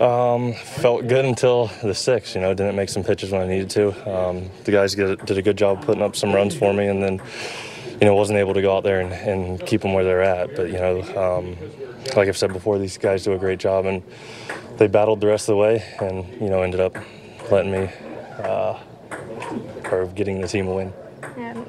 Um, felt good until the sixth. You know, didn't make some pitches when I needed to. Um, the guys did, did a good job putting up some runs for me, and then you know wasn't able to go out there and, and keep them where they're at. But you know, um, like I've said before, these guys do a great job, and they battled the rest of the way, and you know ended up letting me uh, or getting the team a win.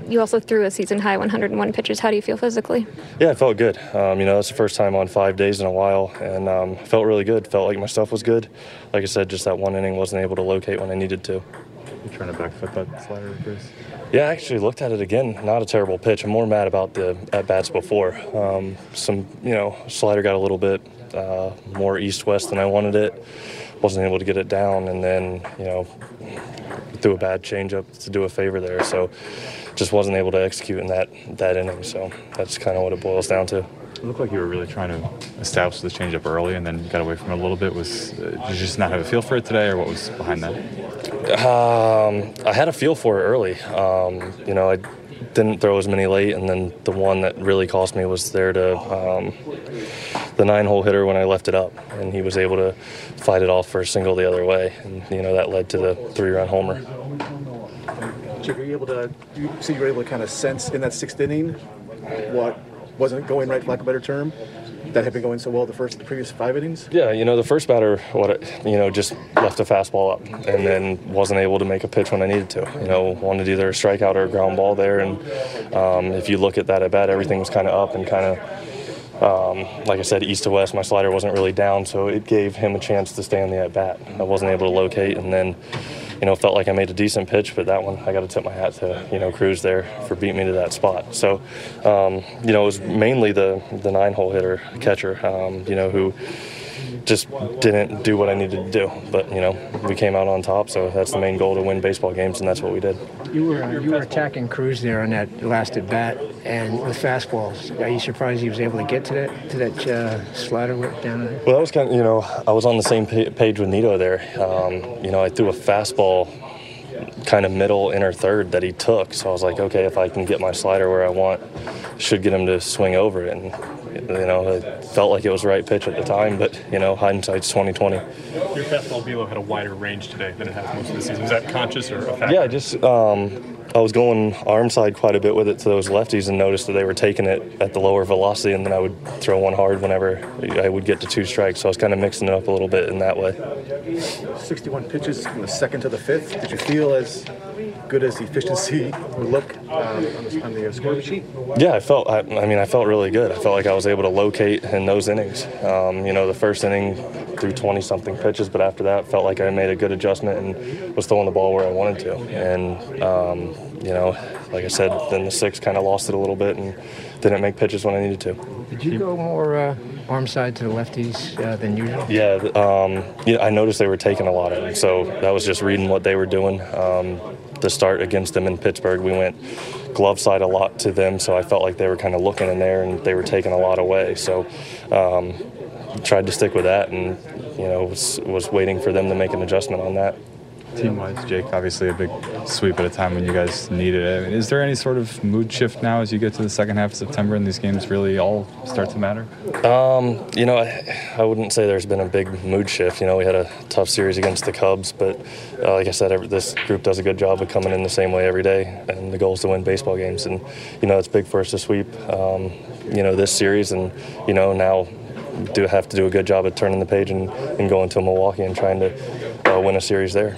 You also threw a season high 101 pitches. How do you feel physically? Yeah, I felt good. Um, you know, that's the first time on five days in a while, and um, felt really good. Felt like my stuff was good. Like I said, just that one inning wasn't able to locate when I needed to. You trying to back foot that slider, Chris? Yeah, I actually looked at it again. Not a terrible pitch. I'm more mad about the at bats before. Um, some, you know, slider got a little bit uh, more east west than I wanted it. Wasn't able to get it down, and then you know, threw a bad changeup to do a favor there. So just wasn't able to execute in that that inning. So that's kind of what it boils down to. It looked like you were really trying to establish the changeup early, and then got away from it a little bit. Was uh, did you just not have a feel for it today, or what was behind that? Um, I had a feel for it early. Um, you know, I didn't throw as many late, and then the one that really cost me was there to um, the nine-hole hitter when I left it up, and he was able to fight it off for a single the other way, and you know that led to the three-run homer. Chip, were you able to you see you were able to kind of sense in that sixth inning what wasn't going right, for lack of a better term, that had been going so well the first the previous five innings? Yeah, you know the first batter, what it, you know, just left a fastball up, and then wasn't able to make a pitch when I needed to. You know, wanted either a strikeout or a ground ball there, and um, if you look at that at bat, everything was kind of up and kind of. Um, like I said, east to west, my slider wasn't really down, so it gave him a chance to stay on the at bat. I wasn't able to locate, and then you know, felt like I made a decent pitch, but that one I got to tip my hat to, you know, Cruz there for beating me to that spot. So, um, you know, it was mainly the the nine hole hitter catcher, um, you know, who just didn't do what I needed to do. But you know, we came out on top, so that's the main goal to win baseball games, and that's what we did. You were you were attacking Cruz there on that last at bat, and with fastballs. Are you surprised he was able to get to that to that uh, slider down there? Well, that was kind of you know I was on the same page with Nito there. Um, you know, I threw a fastball kind of middle inner third that he took. So I was like, okay, if I can get my slider where I want, should get him to swing over it. And you know, it felt like it was the right pitch at the time, but you know, hindsight's 2020. Your fastball velo had a wider range today than it has most of the season. Was that conscious or a factor? Yeah, just um, I was going arm side quite a bit with it to those lefties and noticed that they were taking it at the lower velocity, and then I would throw one hard whenever I would get to two strikes. So I was kind of mixing it up a little bit in that way. 61 pitches from the second to the fifth. Did you feel as good as the efficiency would look um, on the, on the uh, score sheet? Yeah, I felt. I, I, mean, I felt really good. I felt like I was able to locate in those innings. Um, you know, the first inning threw 20 something pitches, but after that, felt like I made a good adjustment and was throwing the ball where I wanted to. And um, you know, like I said, then the six kind of lost it a little bit and didn't make pitches when I needed to. Did you go more uh, arm side to the lefties uh, than usual? Yeah, um, yeah, I noticed they were taking a lot of them, so that was just reading what they were doing. Um, the start against them in Pittsburgh, we went glove side a lot to them, so I felt like they were kind of looking in there and they were taking a lot away. So um, tried to stick with that, and you know was was waiting for them to make an adjustment on that. Team wise, Jake, obviously a big sweep at a time when you guys needed it. I mean, is there any sort of mood shift now as you get to the second half of September and these games really all start to matter? Um, you know, I, I, wouldn't say there's been a big mood shift. You know, we had a tough series against the Cubs, but uh, like I said, every, this group does a good job of coming in the same way every day, and the goal is to win baseball games. And, you know, it's big for us to sweep, um, you know, this series, and, you know, now do have to do a good job of turning the page and, and going to Milwaukee and trying to uh, win a series there.